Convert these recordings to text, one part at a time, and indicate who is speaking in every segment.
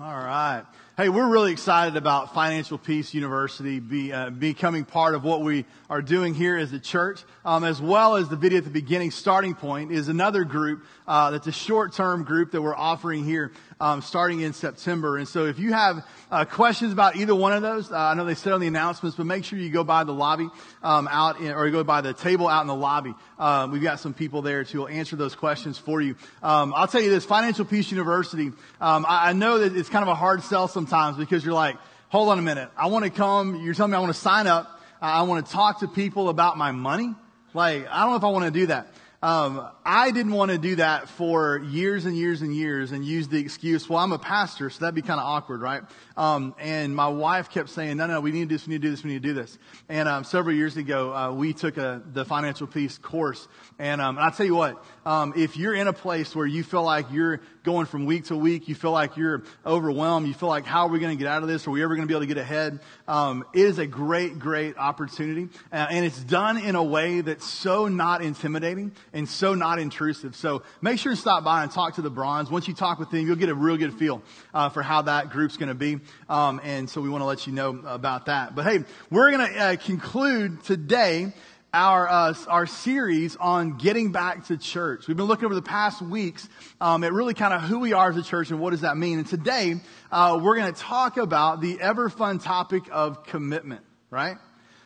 Speaker 1: All right. Hey, we're really excited about Financial Peace University be, uh, becoming part of what we are doing here as a church, um, as well as the video at the beginning, Starting Point, is another group uh, that's a short-term group that we're offering here um, starting in September. And so if you have uh, questions about either one of those, uh, I know they said on the announcements, but make sure you go by the lobby um, out in, or go by the table out in the lobby. Um, we've got some people there to answer those questions for you. Um, I'll tell you this, Financial Peace University, um, I, I know that it's kind of a hard sell sometimes because you're like, hold on a minute, I want to come, you're telling me I want to sign up, I want to talk to people about my money. Like, I don't know if I want to do that. Um, I didn't want to do that for years and years and years and use the excuse, well, I'm a pastor, so that'd be kind of awkward, right? Um, and my wife kept saying, no, no, we need to do this, we need to do this, we need to do this. And um, several years ago, uh, we took a, the financial peace course. And, um, and I'll tell you what, um, if you're in a place where you feel like you're going from week to week, you feel like you're overwhelmed, you feel like, how are we going to get out of this? Are we ever going to be able to get ahead? Um, it is a great, great opportunity. Uh, and it's done in a way that's so not intimidating and so not intrusive. So make sure to stop by and talk to the bronze. Once you talk with them, you'll get a real good feel uh, for how that group's going to be. Um, and so we want to let you know about that. But hey, we're going to uh, conclude today our uh, our series on getting back to church. We've been looking over the past weeks um, at really kind of who we are as a church and what does that mean. And today uh, we're going to talk about the ever fun topic of commitment. Right?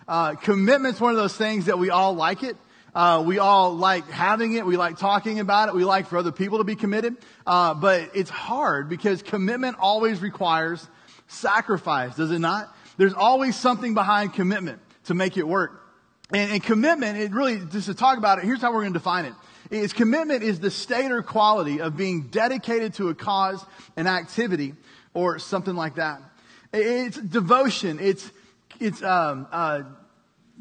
Speaker 1: Uh, commitment's one of those things that we all like it. Uh, we all like having it. We like talking about it. We like for other people to be committed. Uh, but it's hard because commitment always requires sacrifice, does it not? There's always something behind commitment to make it work. And, and commitment, it really, just to talk about it, here's how we're going to define it. Is commitment is the state or quality of being dedicated to a cause, an activity, or something like that. It's devotion. It's, it's, um, uh,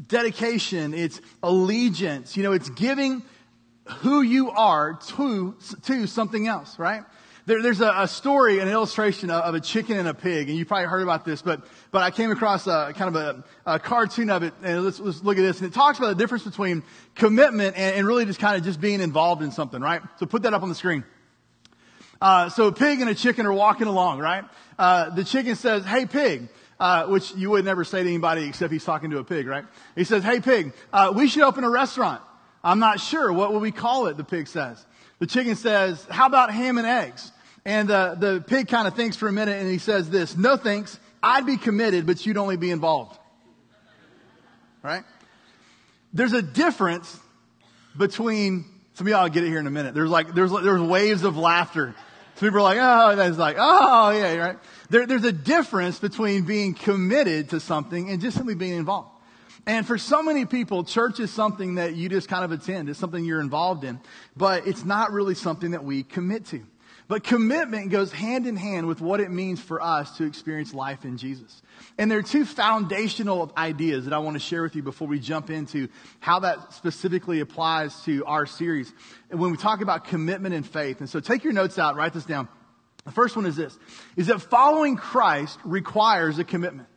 Speaker 1: dedication, it's allegiance, you know, it's giving who you are to, to something else, right? There, there's a, a, story, an illustration of, of, a chicken and a pig, and you probably heard about this, but, but I came across a kind of a, a cartoon of it, and let's, let's, look at this, and it talks about the difference between commitment and, and, really just kind of just being involved in something, right? So put that up on the screen. Uh, so a pig and a chicken are walking along, right? Uh, the chicken says, hey pig, uh, which you would never say to anybody except he's talking to a pig, right? He says, hey pig, uh, we should open a restaurant. I'm not sure. What will we call it? The pig says. The chicken says, how about ham and eggs? And uh, the pig kind of thinks for a minute and he says this, no thanks. I'd be committed, but you'd only be involved. Right? There's a difference between, some of y'all get it here in a minute. There's like, there's, there's waves of laughter. Some people are like, oh, that's like, oh, yeah, right. There, there's a difference between being committed to something and just simply being involved. And for so many people, church is something that you just kind of attend. It's something you're involved in, but it's not really something that we commit to. But commitment goes hand in hand with what it means for us to experience life in Jesus. And there are two foundational ideas that I want to share with you before we jump into how that specifically applies to our series. And when we talk about commitment and faith. And so take your notes out, write this down. The first one is this, is that following Christ requires a commitment.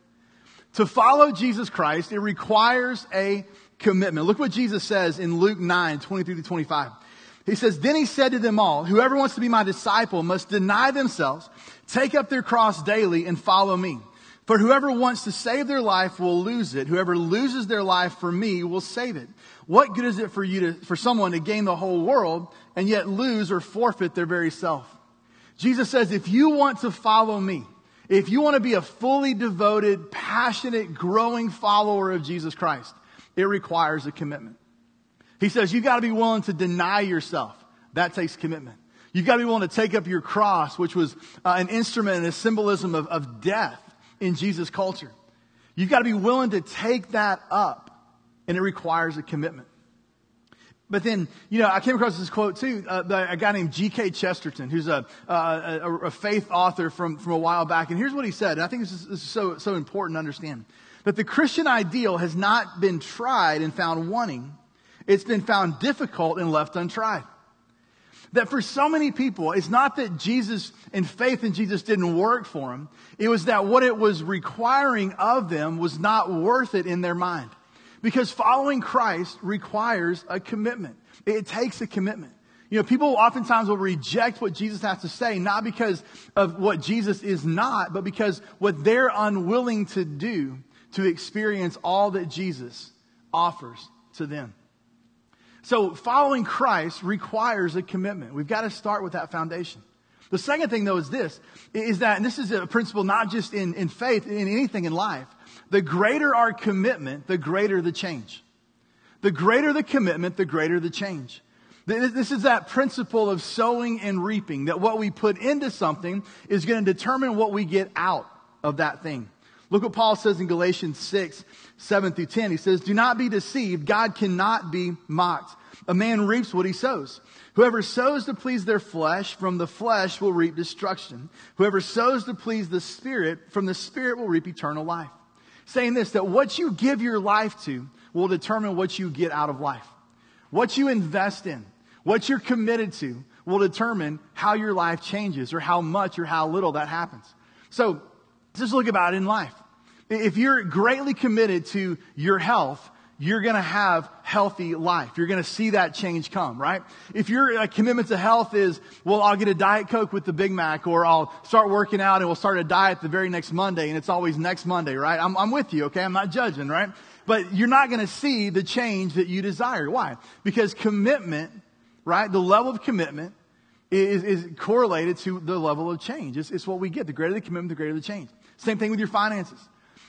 Speaker 1: To follow Jesus Christ, it requires a commitment. Look what Jesus says in Luke 9, 23 to 25. He says, Then he said to them all, Whoever wants to be my disciple must deny themselves, take up their cross daily, and follow me. For whoever wants to save their life will lose it. Whoever loses their life for me will save it. What good is it for you to, for someone to gain the whole world and yet lose or forfeit their very self? Jesus says, if you want to follow me, if you want to be a fully devoted, passionate, growing follower of Jesus Christ, it requires a commitment. He says you've got to be willing to deny yourself. That takes commitment. You've got to be willing to take up your cross, which was uh, an instrument and a symbolism of, of death in Jesus' culture. You've got to be willing to take that up, and it requires a commitment. But then, you know, I came across this quote too, uh, by a guy named G.K. Chesterton, who's a, uh, a, a, faith author from, from a while back. And here's what he said. And I think this is, this is so, so important to understand. That the Christian ideal has not been tried and found wanting, it's been found difficult and left untried. That for so many people, it's not that Jesus and faith in Jesus didn't work for them. It was that what it was requiring of them was not worth it in their mind. Because following Christ requires a commitment. It takes a commitment. You know, people oftentimes will reject what Jesus has to say, not because of what Jesus is not, but because what they're unwilling to do to experience all that Jesus offers to them. So following Christ requires a commitment. We've got to start with that foundation. The second thing though is this, is that, and this is a principle not just in, in faith, in anything in life, the greater our commitment, the greater the change. The greater the commitment, the greater the change. This is that principle of sowing and reaping, that what we put into something is going to determine what we get out of that thing. Look what Paul says in Galatians 6, 7 through 10. He says, Do not be deceived. God cannot be mocked. A man reaps what he sows. Whoever sows to please their flesh, from the flesh will reap destruction. Whoever sows to please the Spirit, from the Spirit will reap eternal life. Saying this, that what you give your life to will determine what you get out of life. What you invest in, what you're committed to will determine how your life changes or how much or how little that happens. So just look about in life. If you're greatly committed to your health, you're going to have healthy life. You're going to see that change come, right? If your uh, commitment to health is, well, I'll get a Diet Coke with the Big Mac, or I'll start working out and we'll start a diet the very next Monday, and it's always next Monday, right? I'm, I'm with you, okay? I'm not judging, right? But you're not going to see the change that you desire. Why? Because commitment, right? The level of commitment is, is correlated to the level of change. It's, it's what we get. The greater the commitment, the greater the change. Same thing with your finances.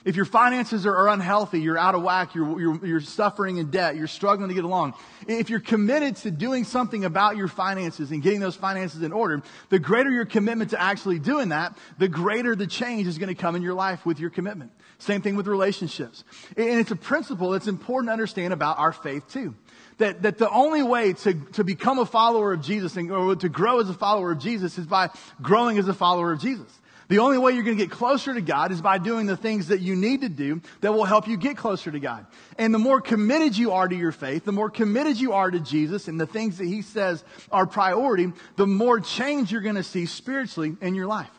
Speaker 1: If your finances are, unhealthy, you're out of whack, you're, you're, you're suffering in debt, you're struggling to get along. If you're committed to doing something about your finances and getting those finances in order, the greater your commitment to actually doing that, the greater the change is going to come in your life with your commitment. Same thing with relationships. And it's a principle that's important to understand about our faith too. That, that the only way to, to become a follower of Jesus and, or to grow as a follower of Jesus is by growing as a follower of Jesus. The only way you're going to get closer to God is by doing the things that you need to do that will help you get closer to God. And the more committed you are to your faith, the more committed you are to Jesus and the things that He says are priority, the more change you're going to see spiritually in your life.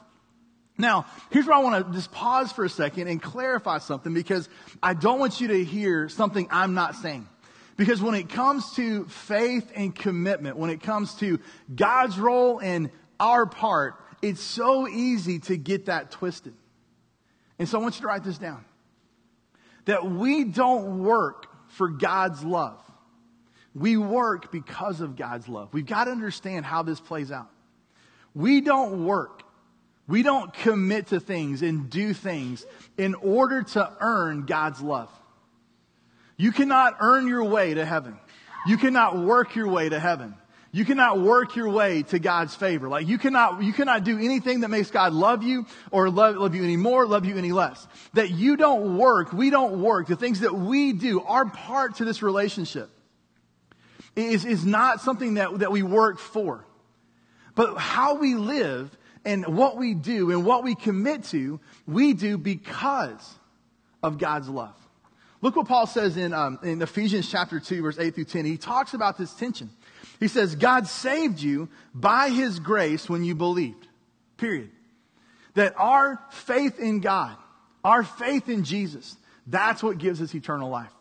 Speaker 1: Now, here's where I want to just pause for a second and clarify something because I don't want you to hear something I'm not saying. Because when it comes to faith and commitment, when it comes to God's role and our part, it's so easy to get that twisted. And so I want you to write this down. That we don't work for God's love. We work because of God's love. We've got to understand how this plays out. We don't work. We don't commit to things and do things in order to earn God's love. You cannot earn your way to heaven. You cannot work your way to heaven. You cannot work your way to God's favor. Like you cannot, you cannot do anything that makes God love you or love, love you any more, love you any less. That you don't work, we don't work. The things that we do, our part to this relationship is, is not something that, that we work for. But how we live and what we do and what we commit to, we do because of God's love. Look what Paul says in, um, in Ephesians chapter 2, verse 8 through 10. He talks about this tension. He says, God saved you by his grace when you believed. Period. That our faith in God, our faith in Jesus, that's what gives us eternal life.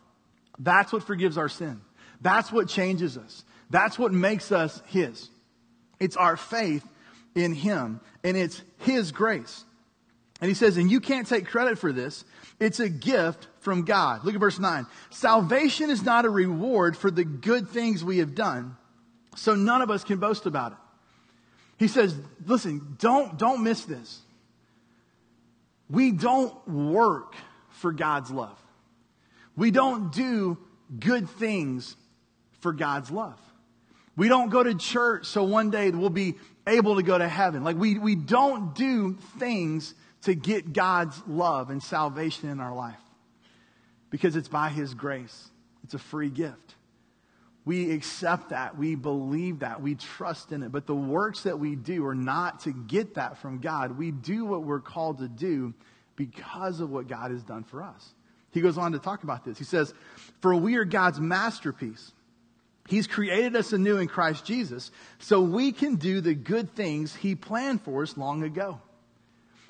Speaker 1: That's what forgives our sin. That's what changes us. That's what makes us his. It's our faith in him and it's his grace. And he says, and you can't take credit for this. It's a gift from God. Look at verse 9. Salvation is not a reward for the good things we have done so none of us can boast about it. He says, listen, don't, don't miss this. We don't work for God's love. We don't do good things for God's love. We don't go to church so one day we'll be able to go to heaven. Like we, we don't do things to get God's love and salvation in our life because it's by His grace. It's a free gift. We accept that. We believe that. We trust in it. But the works that we do are not to get that from God. We do what we're called to do because of what God has done for us. He goes on to talk about this. He says, For we are God's masterpiece. He's created us anew in Christ Jesus so we can do the good things He planned for us long ago.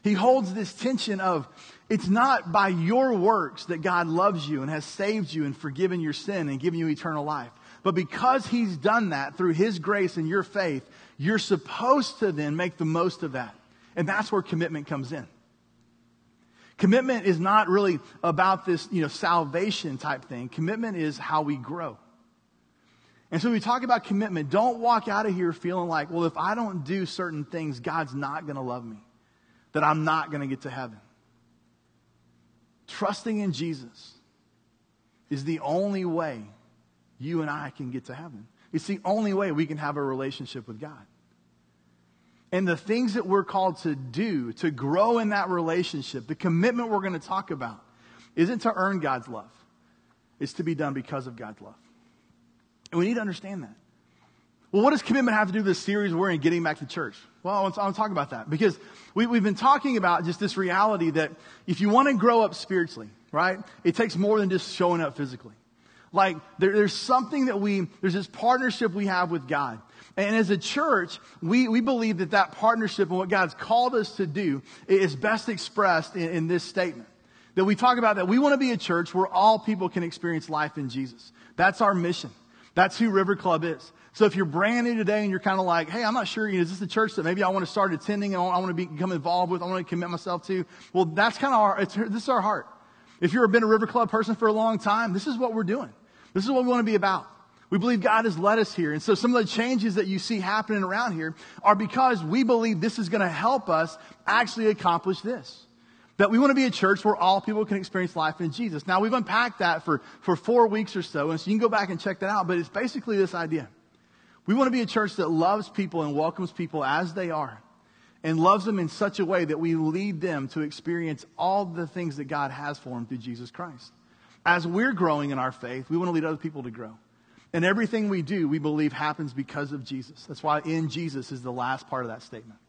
Speaker 1: He holds this tension of it's not by your works that God loves you and has saved you and forgiven your sin and given you eternal life. But because he's done that through his grace and your faith, you're supposed to then make the most of that. And that's where commitment comes in. Commitment is not really about this, you know, salvation type thing. Commitment is how we grow. And so we talk about commitment. Don't walk out of here feeling like, well, if I don't do certain things, God's not going to love me, that I'm not going to get to heaven. Trusting in Jesus is the only way you and I can get to heaven. It's the only way we can have a relationship with God. And the things that we're called to do to grow in that relationship, the commitment we're going to talk about, isn't to earn God's love. It's to be done because of God's love. And we need to understand that. Well, what does commitment have to do with this series we're in getting back to church? Well, I want to, talk about that because we, we've been talking about just this reality that if you want to grow up spiritually, right, it takes more than just showing up physically. Like there, there's something that we, there's this partnership we have with God. And as a church, we, we believe that that partnership and what God's called us to do is best expressed in, in this statement. That we talk about that we want to be a church where all people can experience life in Jesus. That's our mission. That's who River Club is. So if you're brand new today and you're kind of like, hey, I'm not sure, you know, is this a church that maybe I want to start attending and I want to become involved with, I want to commit myself to? Well, that's kind of our, this is our heart. If you've been a River Club person for a long time, this is what we're doing. This is what we want to be about. We believe God has led us here. And so some of the changes that you see happening around here are because we believe this is going to help us actually accomplish this. That we want to be a church where all people can experience life in Jesus. Now we've unpacked that for, for four weeks or so, and so you can go back and check that out, but it's basically this idea. We want to be a church that loves people and welcomes people as they are and loves them in such a way that we lead them to experience all the things that God has for them through Jesus Christ. As we're growing in our faith, we want to lead other people to grow. And everything we do, we believe happens because of Jesus. That's why in Jesus is the last part of that statement.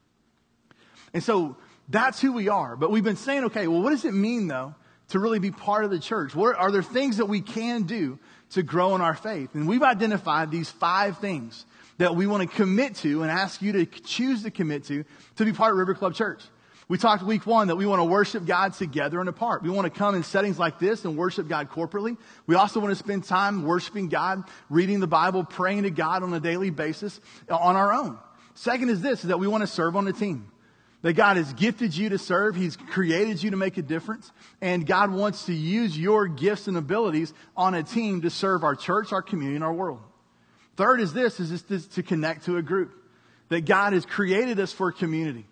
Speaker 1: And so that's who we are. But we've been saying, okay, well, what does it mean though to really be part of the church? What are there things that we can do to grow in our faith? And we've identified these five things that we want to commit to and ask you to choose to commit to to be part of River Club Church. We talked week one that we want to worship God together and apart. We want to come in settings like this and worship God corporately. We also want to spend time worshiping God, reading the Bible, praying to God on a daily basis uh, on our own. Second is this, is that we want to serve on a team. That God has gifted you to serve. He's created you to make a difference. And God wants to use your gifts and abilities on a team to serve our church, our community, and our world. Third is this, is this to connect to a group. That God has created us for community.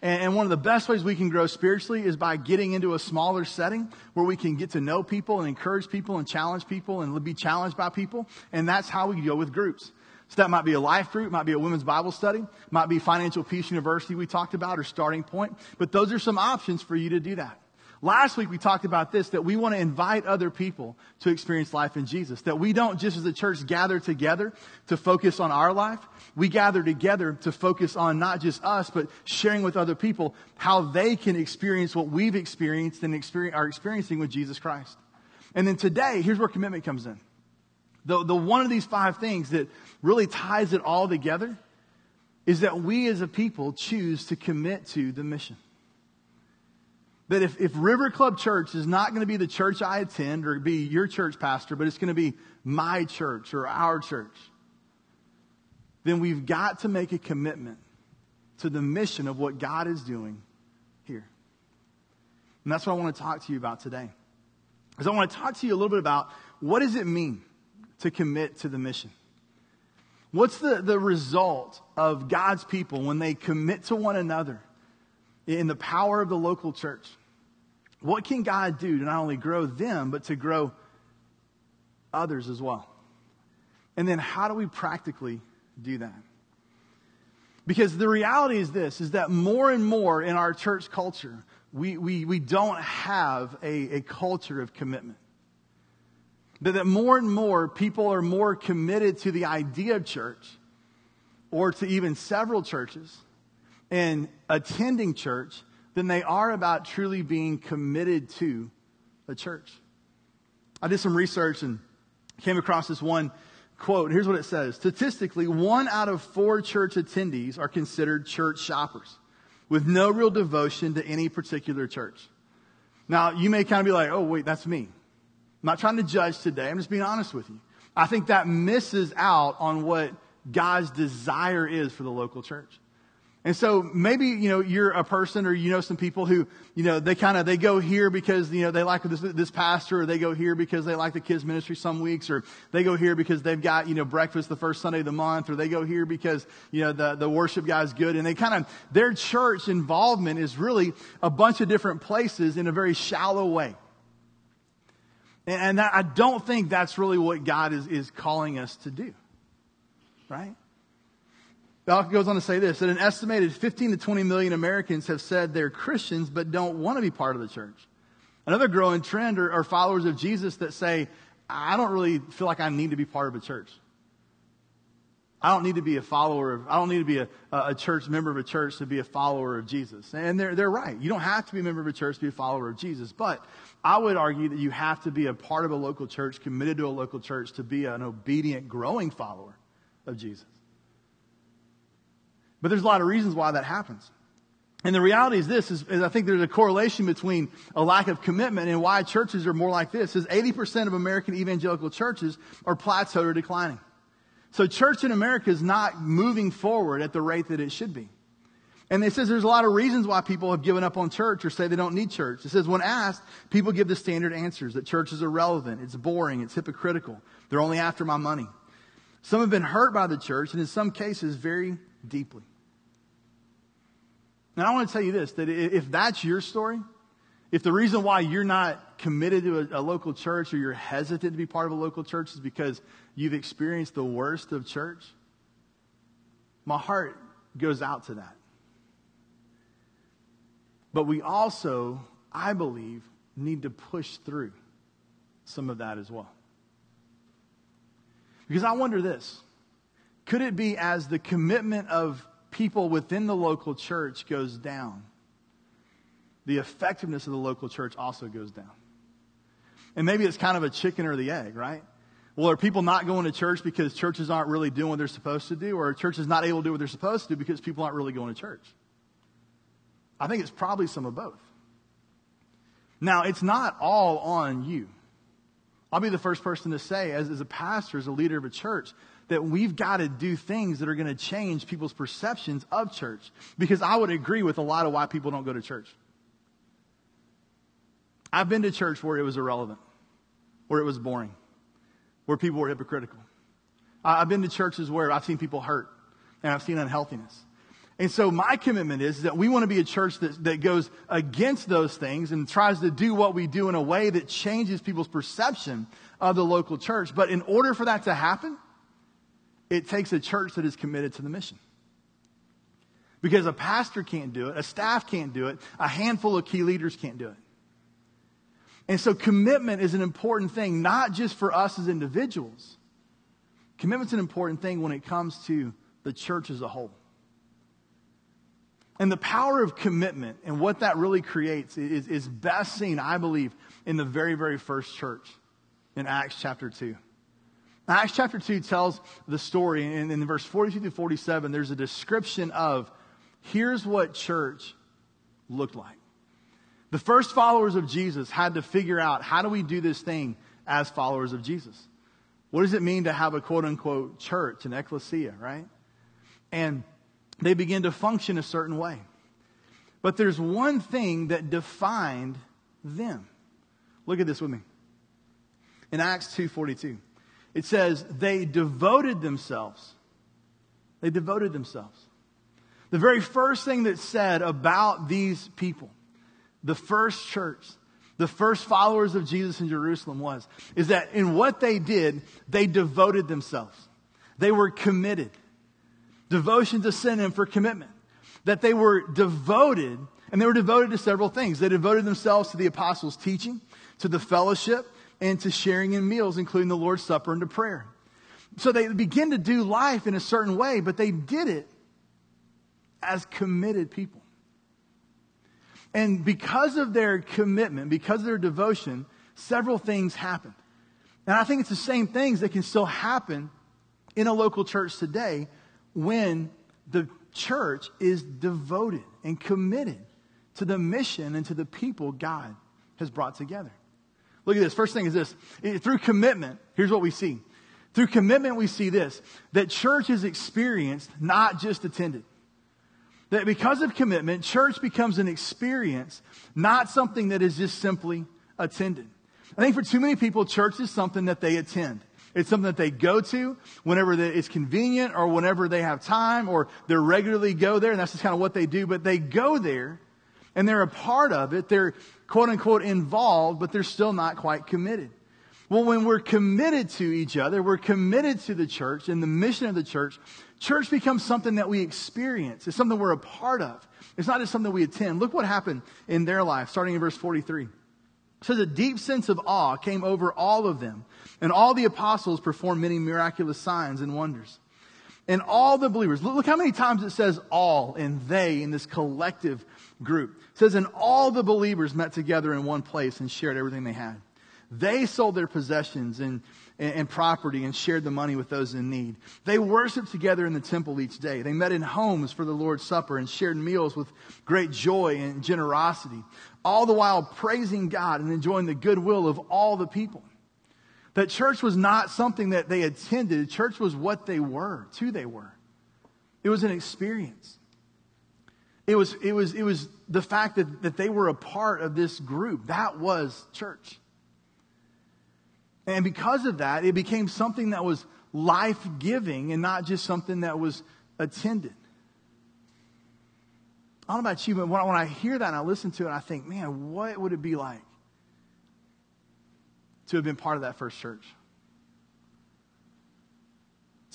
Speaker 1: And one of the best ways we can grow spiritually is by getting into a smaller setting where we can get to know people and encourage people and challenge people and be challenged by people. And that's how we go with groups. So that might be a life group, might be a women's Bible study, might be Financial Peace University we talked about or starting point. But those are some options for you to do that. Last week we talked about this, that we want to invite other people to experience life in Jesus. That we don't just as a church gather together to focus on our life. We gather together to focus on not just us, but sharing with other people how they can experience what we've experienced and experience, are experiencing with Jesus Christ. And then today, here's where commitment comes in. The, the one of these five things that really ties it all together is that we as a people choose to commit to the mission that if, if River Club Church is not going to be the church I attend or be your church pastor, but it's going to be my church or our church, then we've got to make a commitment to the mission of what God is doing here. And that's what I want to talk to you about today. Because I want to talk to you a little bit about what does it mean to commit to the mission? What's the, the result of God's people when they commit to one another in the power of the local church? What can God do to not only grow them, but to grow others as well? And then how do we practically do that? Because the reality is this, is that more and more in our church culture, we, we, we don't have a, a culture of commitment. That, that more and more people are more committed to the idea of church or to even several churches and attending church than they are about truly being committed to a church. I did some research and came across this one quote. Here's what it says. Statistically, one out of four church attendees are considered church shoppers with no real devotion to any particular church. Now, you may kind of be like, oh, wait, that's me. I'm not trying to judge today. I'm just being honest with you. I think that misses out on what God's desire is for the local church. And so maybe, you know, you're a person or you know some people who, you know, they kind of, they go here because, you know, they like this, this pastor or they go here because they like the kids ministry some weeks or they go here because they've got, you know, breakfast the first Sunday of the month or they go here because, you know, the, the worship guy's good and they kind of, their church involvement is really a bunch of different places in a very shallow way. And, and that, I don't think that's really what God is, is calling us to do. Right? Balk goes on to say this that an estimated 15 to 20 million Americans have said they're Christians but don't want to be part of the church. Another growing trend are, are followers of Jesus that say, I don't really feel like I need to be part of a church. I don't need to be a follower of, I don't need to be a, a church member of a church to be a follower of Jesus. And they're, they're right. You don't have to be a member of a church to be a follower of Jesus. But I would argue that you have to be a part of a local church, committed to a local church to be an obedient, growing follower of Jesus. But there's a lot of reasons why that happens. And the reality is this, is, is, I think there's a correlation between a lack of commitment and why churches are more like this, is 80% of American evangelical churches are plateaued or declining. So church in America is not moving forward at the rate that it should be. And it says there's a lot of reasons why people have given up on church or say they don't need church. It says when asked, people give the standard answers that church is irrelevant, it's boring, it's hypocritical, they're only after my money. Some have been hurt by the church and in some cases very deeply. And I want to tell you this that if that's your story, if the reason why you're not committed to a, a, local church or you're hesitant to be part of a local church is because you've experienced the worst of church, my heart goes out to that. But we also, I believe, need to push through some of that as well. Because I wonder this could it be as the commitment of people within the local church goes down, the effectiveness of the local church also goes down. And maybe it's kind of a chicken or the egg, right? Well, are people not going to church because churches aren't really doing what they're supposed to do, or are churches not able to do what they're supposed to do because people aren't really going to church? I think it's probably some of both. Now, it's not all on you. I'll be the first person to say, as, as a pastor, as a leader of a church, that we've got to do things that are going to change people's perceptions of church. Because I would agree with a lot of why people don't go to church. I've been to church where it was irrelevant, where it was boring, where people were hypocritical. I've been to churches where I've seen people hurt and I've seen unhealthiness. And so my commitment is that we want to be a church that, that goes against those things and tries to do what we do in a way that changes people's perception of the local church. But in order for that to happen, it takes a church that is committed to the mission. Because a pastor can't do it, a staff can't do it, a handful of key leaders can't do it. And so commitment is an important thing, not just for us as individuals. Commitment's an important thing when it comes to the church as a whole. And the power of commitment and what that really creates is, is best seen, I believe, in the very, very first church in Acts chapter 2. Acts chapter 2 tells the story, and in verse 42 to 47, there's a description of here's what church looked like. The first followers of Jesus had to figure out how do we do this thing as followers of Jesus? What does it mean to have a quote unquote church, an ecclesia, right? And they begin to function a certain way. But there's one thing that defined them. Look at this with me. In Acts 2:42. It says, they devoted themselves. They devoted themselves. The very first thing that's said about these people, the first church, the first followers of Jesus in Jerusalem was, is that in what they did, they devoted themselves. They were committed. Devotion to synonym for commitment. That they were devoted, and they were devoted to several things. They devoted themselves to the apostles' teaching, to the fellowship, and to sharing in meals, including the Lord's Supper and to prayer. So they begin to do life in a certain way, but they did it as committed people. And because of their commitment, because of their devotion, several things happened. And I think it's the same things that can still happen in a local church today when the church is devoted and committed to the mission and to the people God has brought together. Look at this. First thing is this. Through commitment, here's what we see. Through commitment, we see this that church is experienced, not just attended. That because of commitment, church becomes an experience, not something that is just simply attended. I think for too many people, church is something that they attend. It's something that they go to whenever it's convenient or whenever they have time or they regularly go there and that's just kind of what they do. But they go there and they're a part of it. They're quote unquote involved, but they're still not quite committed. Well, when we're committed to each other, we're committed to the church and the mission of the church, church becomes something that we experience. It's something we're a part of. It's not just something we attend. Look what happened in their life, starting in verse 43. It says a deep sense of awe came over all of them, and all the apostles performed many miraculous signs and wonders. And all the believers, look how many times it says all and they in this collective group. It says, and all the believers met together in one place and shared everything they had. They sold their possessions and, and, property and shared the money with those in need. They worshiped together in the temple each day. They met in homes for the Lord's Supper and shared meals with great joy and generosity, all the while praising God and enjoying the goodwill of all the people. That church was not something that they attended. Church was what they were, who they were. It was an experience. It was, it was, it was the fact that, that they were a part of this group. That was church. And because of that, it became something that was life giving and not just something that was attended. I don't know about you, but when I, when I hear that and I listen to it, I think, man, what would it be like to have been part of that first church?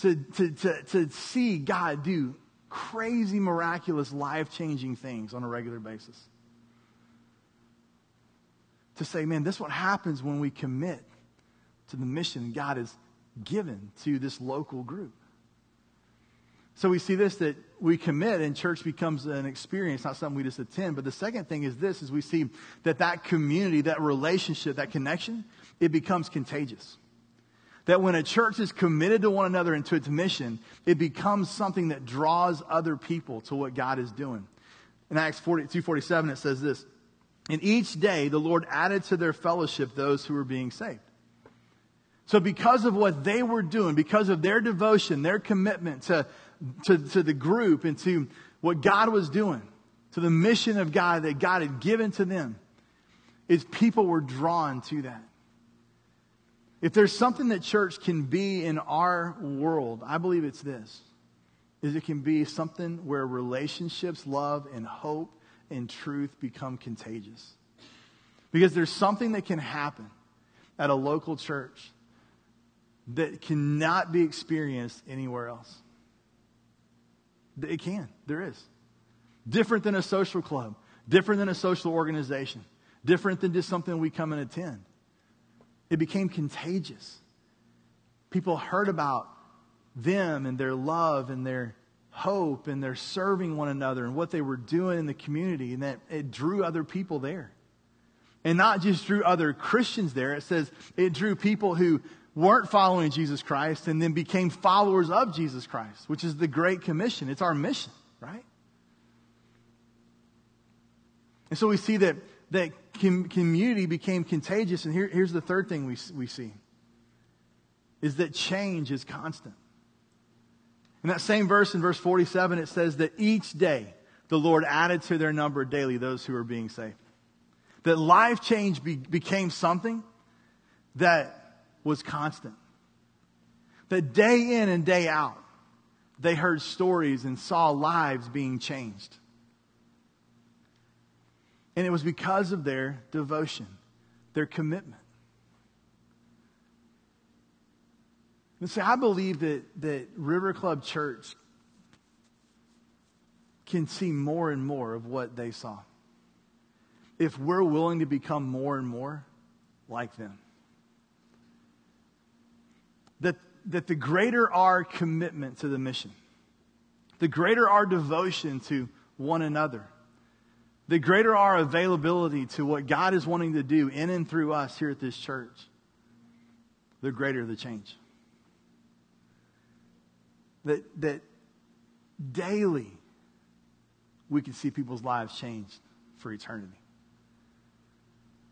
Speaker 1: To, to, to, to see God do crazy, miraculous, life changing things on a regular basis. To say, man, this is what happens when we commit to the mission God has given to this local group. So we see this that we commit and church becomes an experience, not something we just attend. But the second thing is this, is we see that that community, that relationship, that connection, it becomes contagious. That when a church is committed to one another and to its mission, it becomes something that draws other people to what God is doing. In Acts 40, 247, it says this, And each day the Lord added to their fellowship those who were being saved. So because of what they were doing, because of their devotion, their commitment to, to, to the group and to what God was doing, to the mission of God that God had given to them, is people were drawn to that. If there's something that church can be in our world, I believe it's this. Is it can be something where relationships, love, and hope and truth become contagious. Because there's something that can happen at a local church that cannot be experienced anywhere else. It can. There is. Different than a social club, different than a social organization, different than just something we come and attend. It became contagious. People heard about them and their love and their hope and their serving one another and what they were doing in the community, and that it drew other people there. And not just drew other Christians there, it says it drew people who weren't following Jesus Christ and then became followers of Jesus Christ, which is the Great Commission. It's our mission, right? And so we see that, that com- community became contagious. And here, here's the third thing we, we see is that change is constant. In that same verse, in verse 47, it says that each day the Lord added to their number daily those who were being saved. That life change be, became something that was constant. That day in and day out, they heard stories and saw lives being changed. And it was because of their devotion, their commitment. And see, I believe that, that River Club Church can see more and more of what they saw. If we're willing to become more and more like them that, that the greater our commitment to the mission, the greater our devotion to one another, the greater our availability to what God is wanting to do in and through us here at this church, the greater the change. That, that daily we can see people's lives changed for eternity.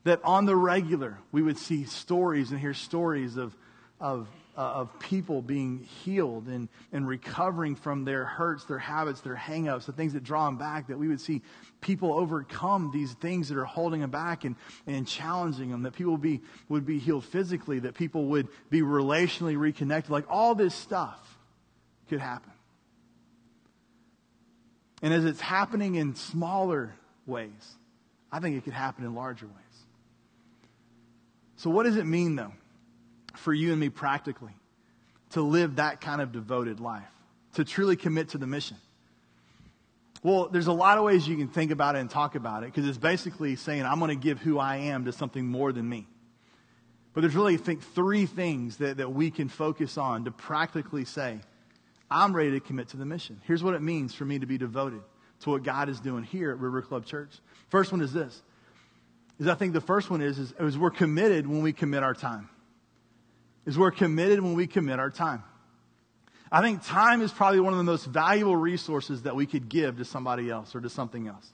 Speaker 1: That on the regular we would see stories and hear stories of, of uh, of people being healed and, and recovering from their hurts, their habits, their hangups, the things that draw them back, that we would see people overcome these things that are holding them back and, and challenging them, that people be, would be healed physically, that people would be relationally reconnected. Like all this stuff could happen. And as it's happening in smaller ways, I think it could happen in larger ways. So, what does it mean, though, for you and me practically to live that kind of devoted life, to truly commit to the mission? Well, there's a lot of ways you can think about it and talk about it because it's basically saying, I'm going to give who I am to something more than me. But there's really, I think, three things that, that we can focus on to practically say, I'm ready to commit to the mission. Here's what it means for me to be devoted to what God is doing here at River Club Church. First one is this. Is I think the first one is, is, is we're committed when we commit our time. Is we're committed when we commit our time. I think time is probably one of the most valuable resources that we could give to somebody else or to something else.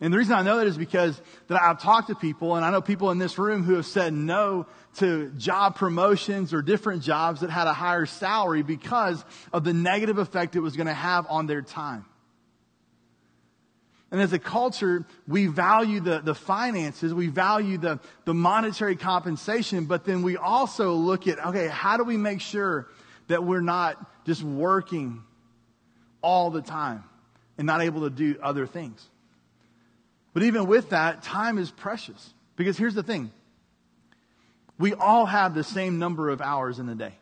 Speaker 1: And the reason I know that is because that I've talked to people, and I know people in this room who have said no to job promotions or different jobs that had a higher salary because of the negative effect it was going to have on their time. And as a culture, we value the, the finances, we value the, the monetary compensation, but then we also look at, okay, how do we make sure that we're not just working all the time and not able to do other things? But even with that, time is precious. Because here's the thing we all have the same number of hours in a day.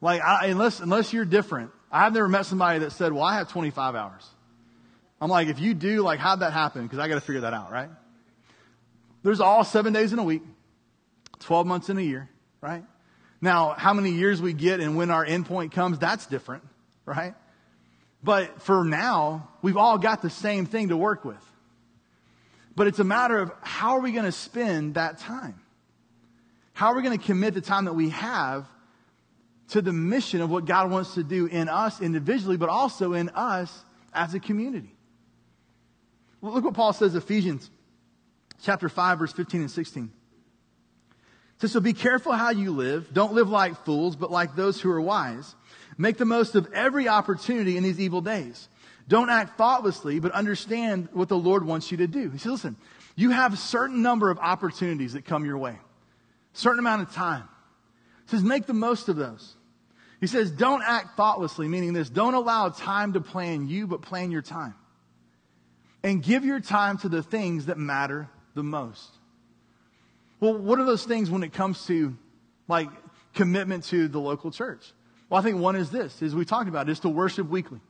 Speaker 1: Like, I, unless, unless you're different, I've never met somebody that said, Well, I have 25 hours. I'm like, if you do, like, how'd that happen? Because I got to figure that out, right? There's all seven days in a week, 12 months in a year, right? Now, how many years we get and when our endpoint comes, that's different, right? But for now, we've all got the same thing to work with. But it's a matter of how are we going to spend that time? How are we going to commit the time that we have to the mission of what God wants to do in us individually, but also in us as a community? Look what Paul says, Ephesians chapter 5, verse 15 and 16. It says, So be careful how you live. Don't live like fools, but like those who are wise. Make the most of every opportunity in these evil days. Don't act thoughtlessly, but understand what the Lord wants you to do. He says, listen, you have a certain number of opportunities that come your way, certain amount of time. He says, make the most of those. He says, don't act thoughtlessly, meaning this, don't allow time to plan you, but plan your time. And give your time to the things that matter the most. Well, what are those things when it comes to like commitment to the local church? Well, I think one is this, as we talked about, is to worship weekly.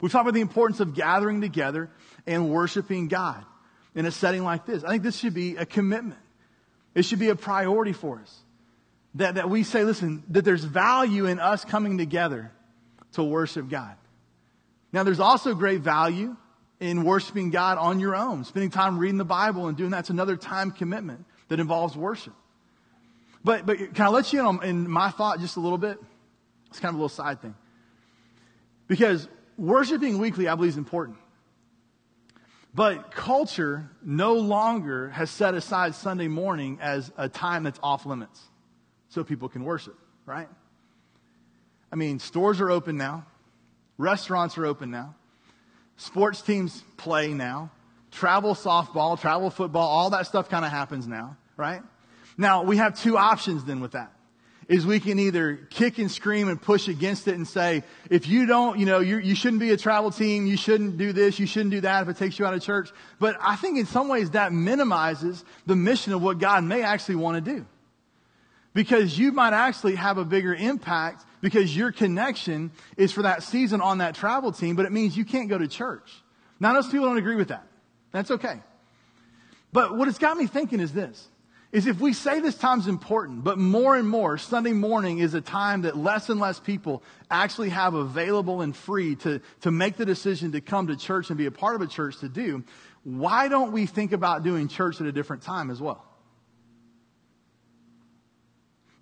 Speaker 1: We've talked about the importance of gathering together and worshiping God in a setting like this. I think this should be a commitment. It should be a priority for us. That, that we say, listen, that there's value in us coming together to worship God. Now, there's also great value in worshiping God on your own, spending time reading the Bible and doing that's another time commitment that involves worship. But, but can I let you in on in my thought just a little bit? It's kind of a little side thing. Because worshiping weekly, I believe, is important. But culture no longer has set aside Sunday morning as a time that's off limits so people can worship, right? I mean, stores are open now, restaurants are open now, sports teams play now, travel softball, travel football, all that stuff kind of happens now, right? Now, we have two options then with that. Is we can either kick and scream and push against it and say, if you don't, you know, you, you shouldn't be a travel team, you shouldn't do this, you shouldn't do that if it takes you out of church. But I think in some ways that minimizes the mission of what God may actually want to do. Because you might actually have a bigger impact because your connection is for that season on that travel team, but it means you can't go to church. Now, most people don't agree with that. That's okay. But what it's got me thinking is this is if we say this time's important, but more and more, Sunday morning is a time that less and less people actually have available and free to, to make the decision to come to church and be a part of a church to do, why don't we think about doing church at a different time as well?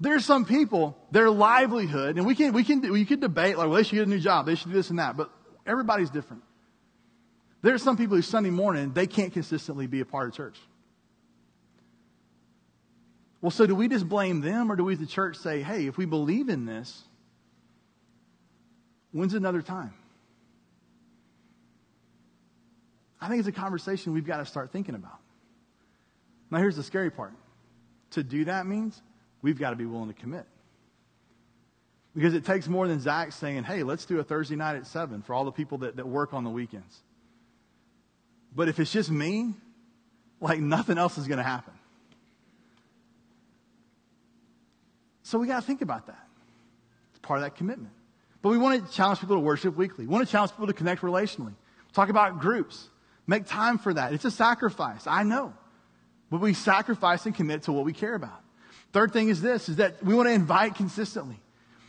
Speaker 1: There's some people, their livelihood, and we can, we can, we can debate like, well, they should get a new job, they should do this and that, but everybody's different. There's some people who Sunday morning, they can't consistently be a part of church. Well, so do we just blame them or do we as the church say, hey, if we believe in this, when's another time? I think it's a conversation we've got to start thinking about. Now, here's the scary part. To do that means we've got to be willing to commit. Because it takes more than Zach saying, hey, let's do a Thursday night at 7 for all the people that, that work on the weekends. But if it's just me, like nothing else is going to happen. So we got to think about that. It's part of that commitment. But we want to challenge people to worship weekly. We want to challenge people to connect relationally. Talk about groups. Make time for that. It's a sacrifice. I know. But we sacrifice and commit to what we care about. Third thing is this, is that we want to invite consistently.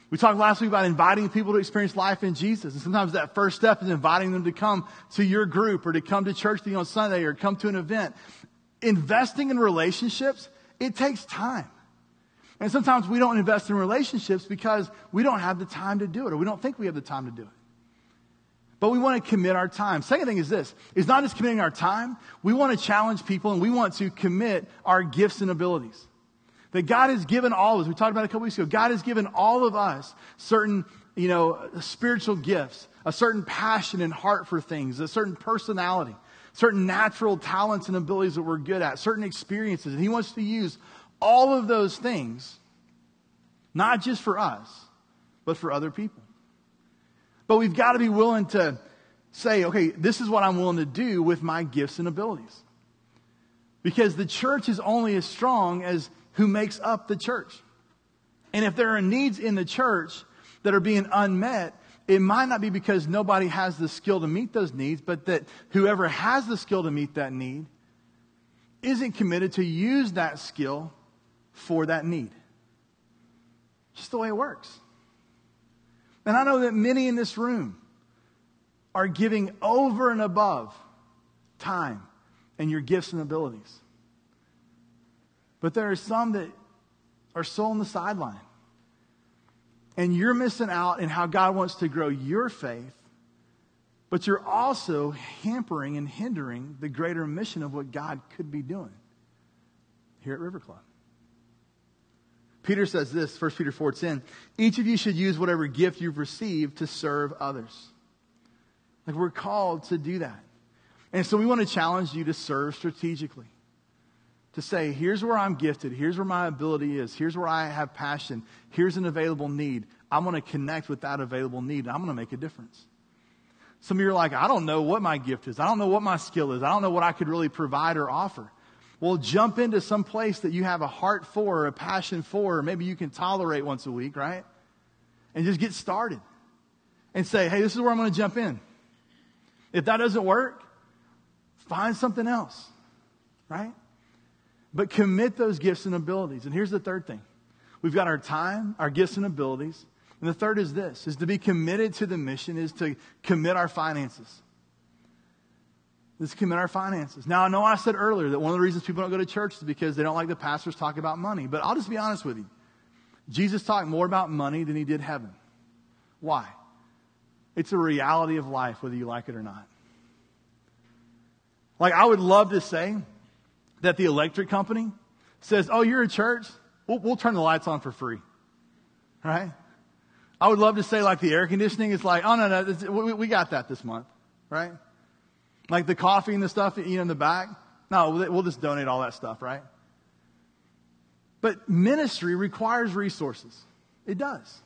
Speaker 1: We talked last week about inviting people to experience life in Jesus. And sometimes that first step is inviting them to come to your group or to come to church on Sunday or come to an event. Investing in relationships, it takes time. And sometimes we don't invest in relationships because we don't have the time to do it or we don't think we have the time to do it. But we want to commit our time. Second thing is this, is not just committing our time. We want to challenge people and we want to commit our gifts and abilities. That God has given all of us, we talked about it a couple weeks ago, God has given all of us certain, you know, spiritual gifts, a certain passion and heart for things, a certain personality, certain natural talents and abilities that we're good at, certain experiences. And He wants to use all of those things, not just for us, but for other people. But we've got to be willing to say, okay, this is what I'm willing to do with my gifts and abilities. Because the church is only as strong as who makes up the church. And if there are needs in the church that are being unmet, it might not be because nobody has the skill to meet those needs, but that whoever has the skill to meet that need isn't committed to use that skill for that need. Just the way it works. And I know that many in this room are giving over and above time and your gifts and abilities. But there are some that are still on the sideline. And you're missing out in how God wants to grow your faith, but you're also hampering and hindering the greater mission of what God could be doing here at River Club. Peter says this, 1 Peter 4 10, each of you should use whatever gift you've received to serve others. Like we're called to do that. And so we want to challenge you to serve strategically. To say, here's where I'm gifted, here's where my ability is, here's where I have passion, here's an available need. I'm going to connect with that available need, I'm going to make a difference. Some of you are like, I don't know what my gift is. I don't know what my skill is. I don't know what I could really provide or offer. Well, jump into some place that you have a heart for, or a passion for, or maybe you can tolerate once a week, right? And just get started. And say, hey, this is where I'm going to jump in. If that doesn't work, find something else, right? But commit those gifts and abilities. And here's the third thing. We've got our time, our gifts and abilities. And the third is this, is to be committed to the mission, is to commit our finances. Let's commit our finances. Now, I know I said earlier that one of the reasons people don't go to church is because they don't like the pastors talk about money. But I'll just be honest with you. Jesus talked more about money than he did heaven. Why? It's a reality of life, whether you like it or not. Like, I would love to say that the electric company says, Oh, you're a church? We'll, we'll turn the lights on for free. Right? I would love to say, like, the air conditioning is like, Oh, no, no, we, we got that this month. Right? Like the coffee and the stuff, you know, in the back. No, we'll just donate all that stuff, right? But ministry requires resources. It does.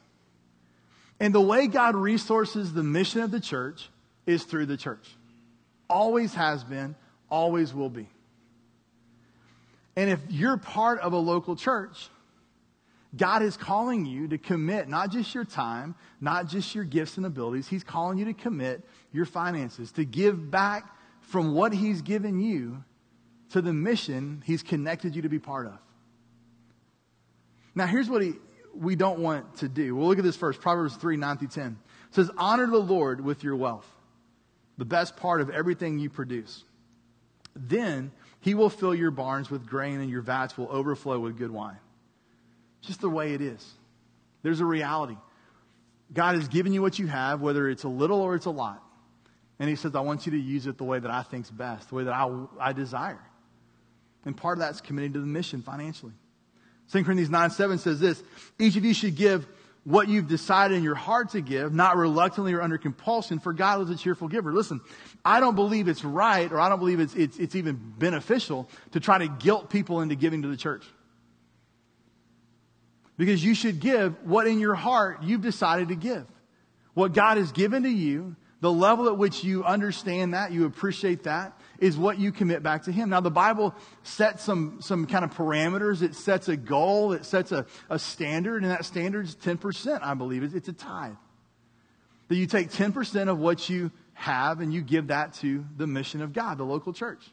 Speaker 1: And the way God resources the mission of the church is through the church. Always has been, always will be. And if you're part of a local church, God is calling you to commit not just your time, not just your gifts and abilities. He's calling you to commit your finances, to give back from what He's given you to the mission He's connected you to be part of. Now, here's what he, we don't want to do. We'll look at this first Proverbs 3 9 through 10. It says, Honor the Lord with your wealth, the best part of everything you produce. Then He will fill your barns with grain, and your vats will overflow with good wine. Just the way it is. There's a reality. God has given you what you have, whether it's a little or it's a lot. And he says, I want you to use it the way that I think's best, the way that I, I desire. And part of that's committing to the mission financially. 2 Corinthians 9 7 says this Each of you should give what you've decided in your heart to give, not reluctantly or under compulsion, for God is a cheerful giver. Listen, I don't believe it's right or I don't believe it's, it's, it's even beneficial to try to guilt people into giving to the church. Because you should give what in your heart you've decided to give. What God has given to you, the level at which you understand that, you appreciate that, is what you commit back to Him. Now, the Bible sets some, some kind of parameters. It sets a goal. It sets a, a standard, and that standard is 10%, I believe. It's, it's a tithe. That you take 10% of what you have and you give that to the mission of God, the local church.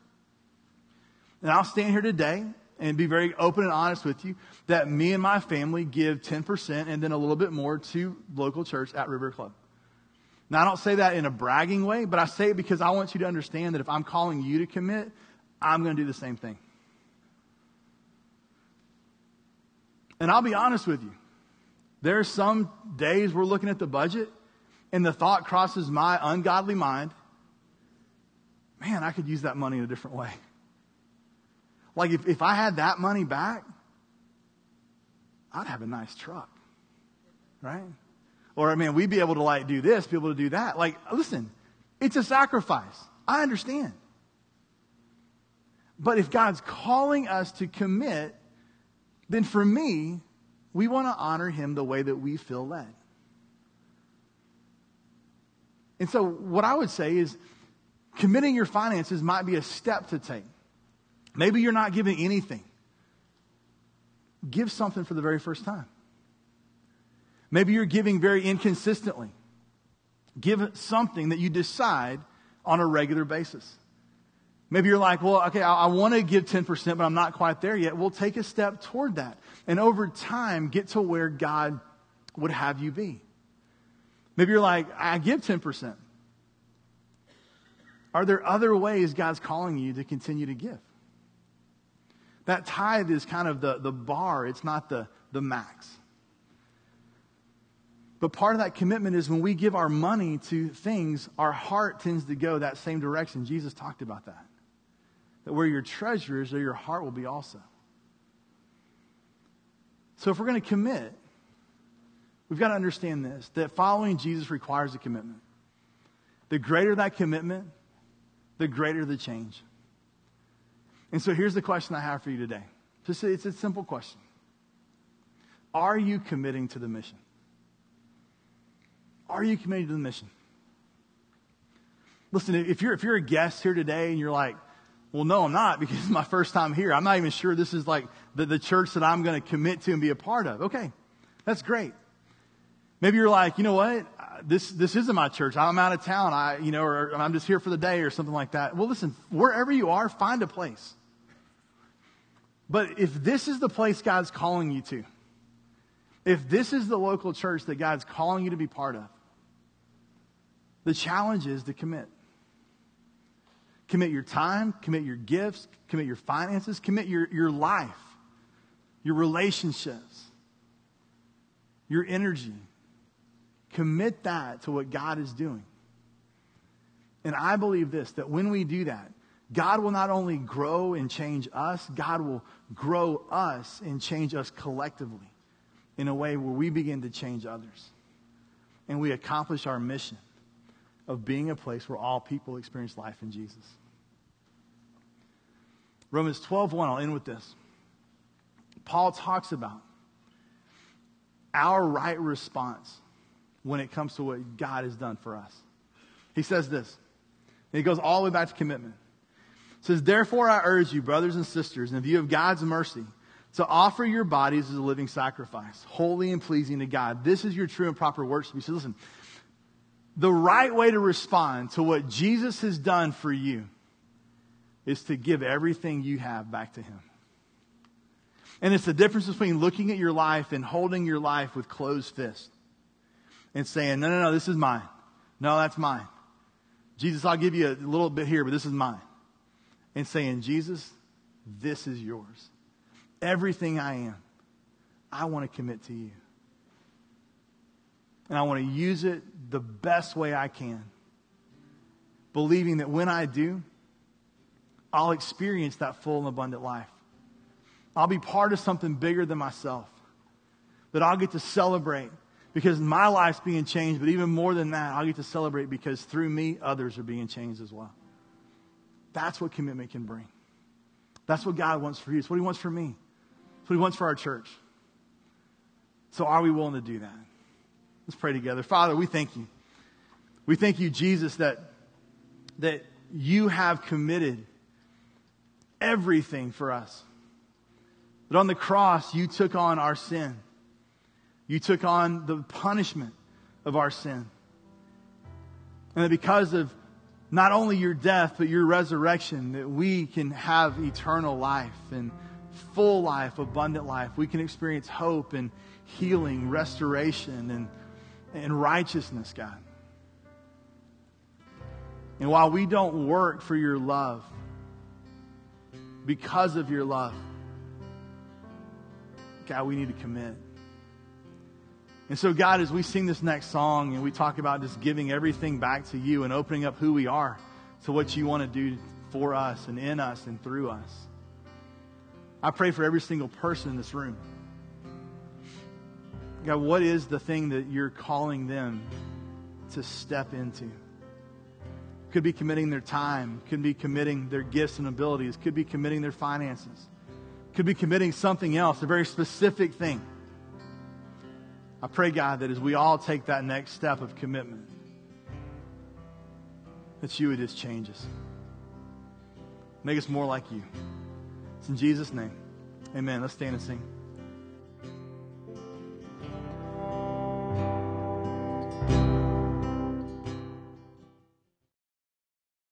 Speaker 1: And I'll stand here today and be very open and honest with you that me and my family give 10% and then a little bit more to local church at River Club. Now, I don't say that in a bragging way, but I say it because I want you to understand that if I'm calling you to commit, I'm going to do the same thing. And I'll be honest with you. There are some days we're looking at the budget and the thought crosses my ungodly mind man, I could use that money in a different way. Like if, if I had that money back, I'd have a nice truck. Right? Or, I mean, we'd be able to like do this, be able to do that. Like, listen, it's a sacrifice. I understand. But if God's calling us to commit, then for me, we want to honor him the way that we feel led. And so, what I would say is committing your finances might be a step to take. Maybe you're not giving anything. Give something for the very first time. Maybe you're giving very inconsistently. Give something that you decide on a regular basis. Maybe you're like, well, okay, I, I want to give 10%, but I'm not quite there yet. We'll take a step toward that. And over time, get to where God would have you be. Maybe you're like, I give 10%. Are there other ways God's calling you to continue to give? That tithe is kind of the, the bar, it's not the, the max. But part of that commitment is when we give our money to things, our heart tends to go that same direction. Jesus talked about that. That where your treasure is, there your heart will be also. So if we're going to commit, we've got to understand this that following Jesus requires a commitment. The greater that commitment, the greater the change. And so here's the question I have for you today. Just it's a simple question. Are you committing to the mission? Are you committed to the mission? Listen, if you're, if you're a guest here today and you're like, well, no, I'm not because it's my first time here. I'm not even sure this is like the, the church that I'm going to commit to and be a part of. Okay, that's great. Maybe you're like, you know what? This, this isn't my church. I'm out of town. I, you know, or I'm just here for the day or something like that. Well, listen, wherever you are, find a place. But if this is the place God's calling you to, if this is the local church that God's calling you to be part of, the challenge is to commit. Commit your time, commit your gifts, commit your finances, commit your, your life, your relationships, your energy. Commit that to what God is doing. And I believe this that when we do that, God will not only grow and change us, God will grow us and change us collectively in a way where we begin to change others. And we accomplish our mission of being a place where all people experience life in Jesus. Romans 12:1, I'll end with this. Paul talks about our right response when it comes to what God has done for us. He says this. he goes all the way back to commitment. He says, Therefore I urge you, brothers and sisters, in view of God's mercy, to offer your bodies as a living sacrifice, holy and pleasing to God. This is your true and proper worship. He says, listen, the right way to respond to what Jesus has done for you is to give everything you have back to Him. And it's the difference between looking at your life and holding your life with closed fists and saying, no, no, no, this is mine. No, that's mine. Jesus, I'll give you a little bit here, but this is mine. And saying, Jesus, this is yours. Everything I am, I want to commit to you. And I want to use it the best way I can. Believing that when I do, I'll experience that full and abundant life. I'll be part of something bigger than myself. That I'll get to celebrate because my life's being changed, but even more than that, I'll get to celebrate because through me, others are being changed as well. That's what commitment can bring. That's what God wants for you. It's what He wants for me. What He wants for our church. So, are we willing to do that? Let's pray together. Father, we thank you. We thank you, Jesus, that, that you have committed everything for us. That on the cross, you took on our sin. You took on the punishment of our sin. And that because of not only your death, but your resurrection, that we can have eternal life and full life, abundant life. We can experience hope and healing, restoration, and, and righteousness, God. And while we don't work for your love, because of your love, God, we need to commit. And so, God, as we sing this next song and we talk about just giving everything back to you and opening up who we are to what you want to do for us and in us and through us, I pray for every single person in this room. God, what is the thing that you're calling them to step into? Could be committing their time, could be committing their gifts and abilities, could be committing their finances, could be committing something else, a very specific thing. I pray, God, that as we all take that next step of commitment, that you would just change us. Make us more like you. It's in Jesus' name. Amen. Let's stand and sing.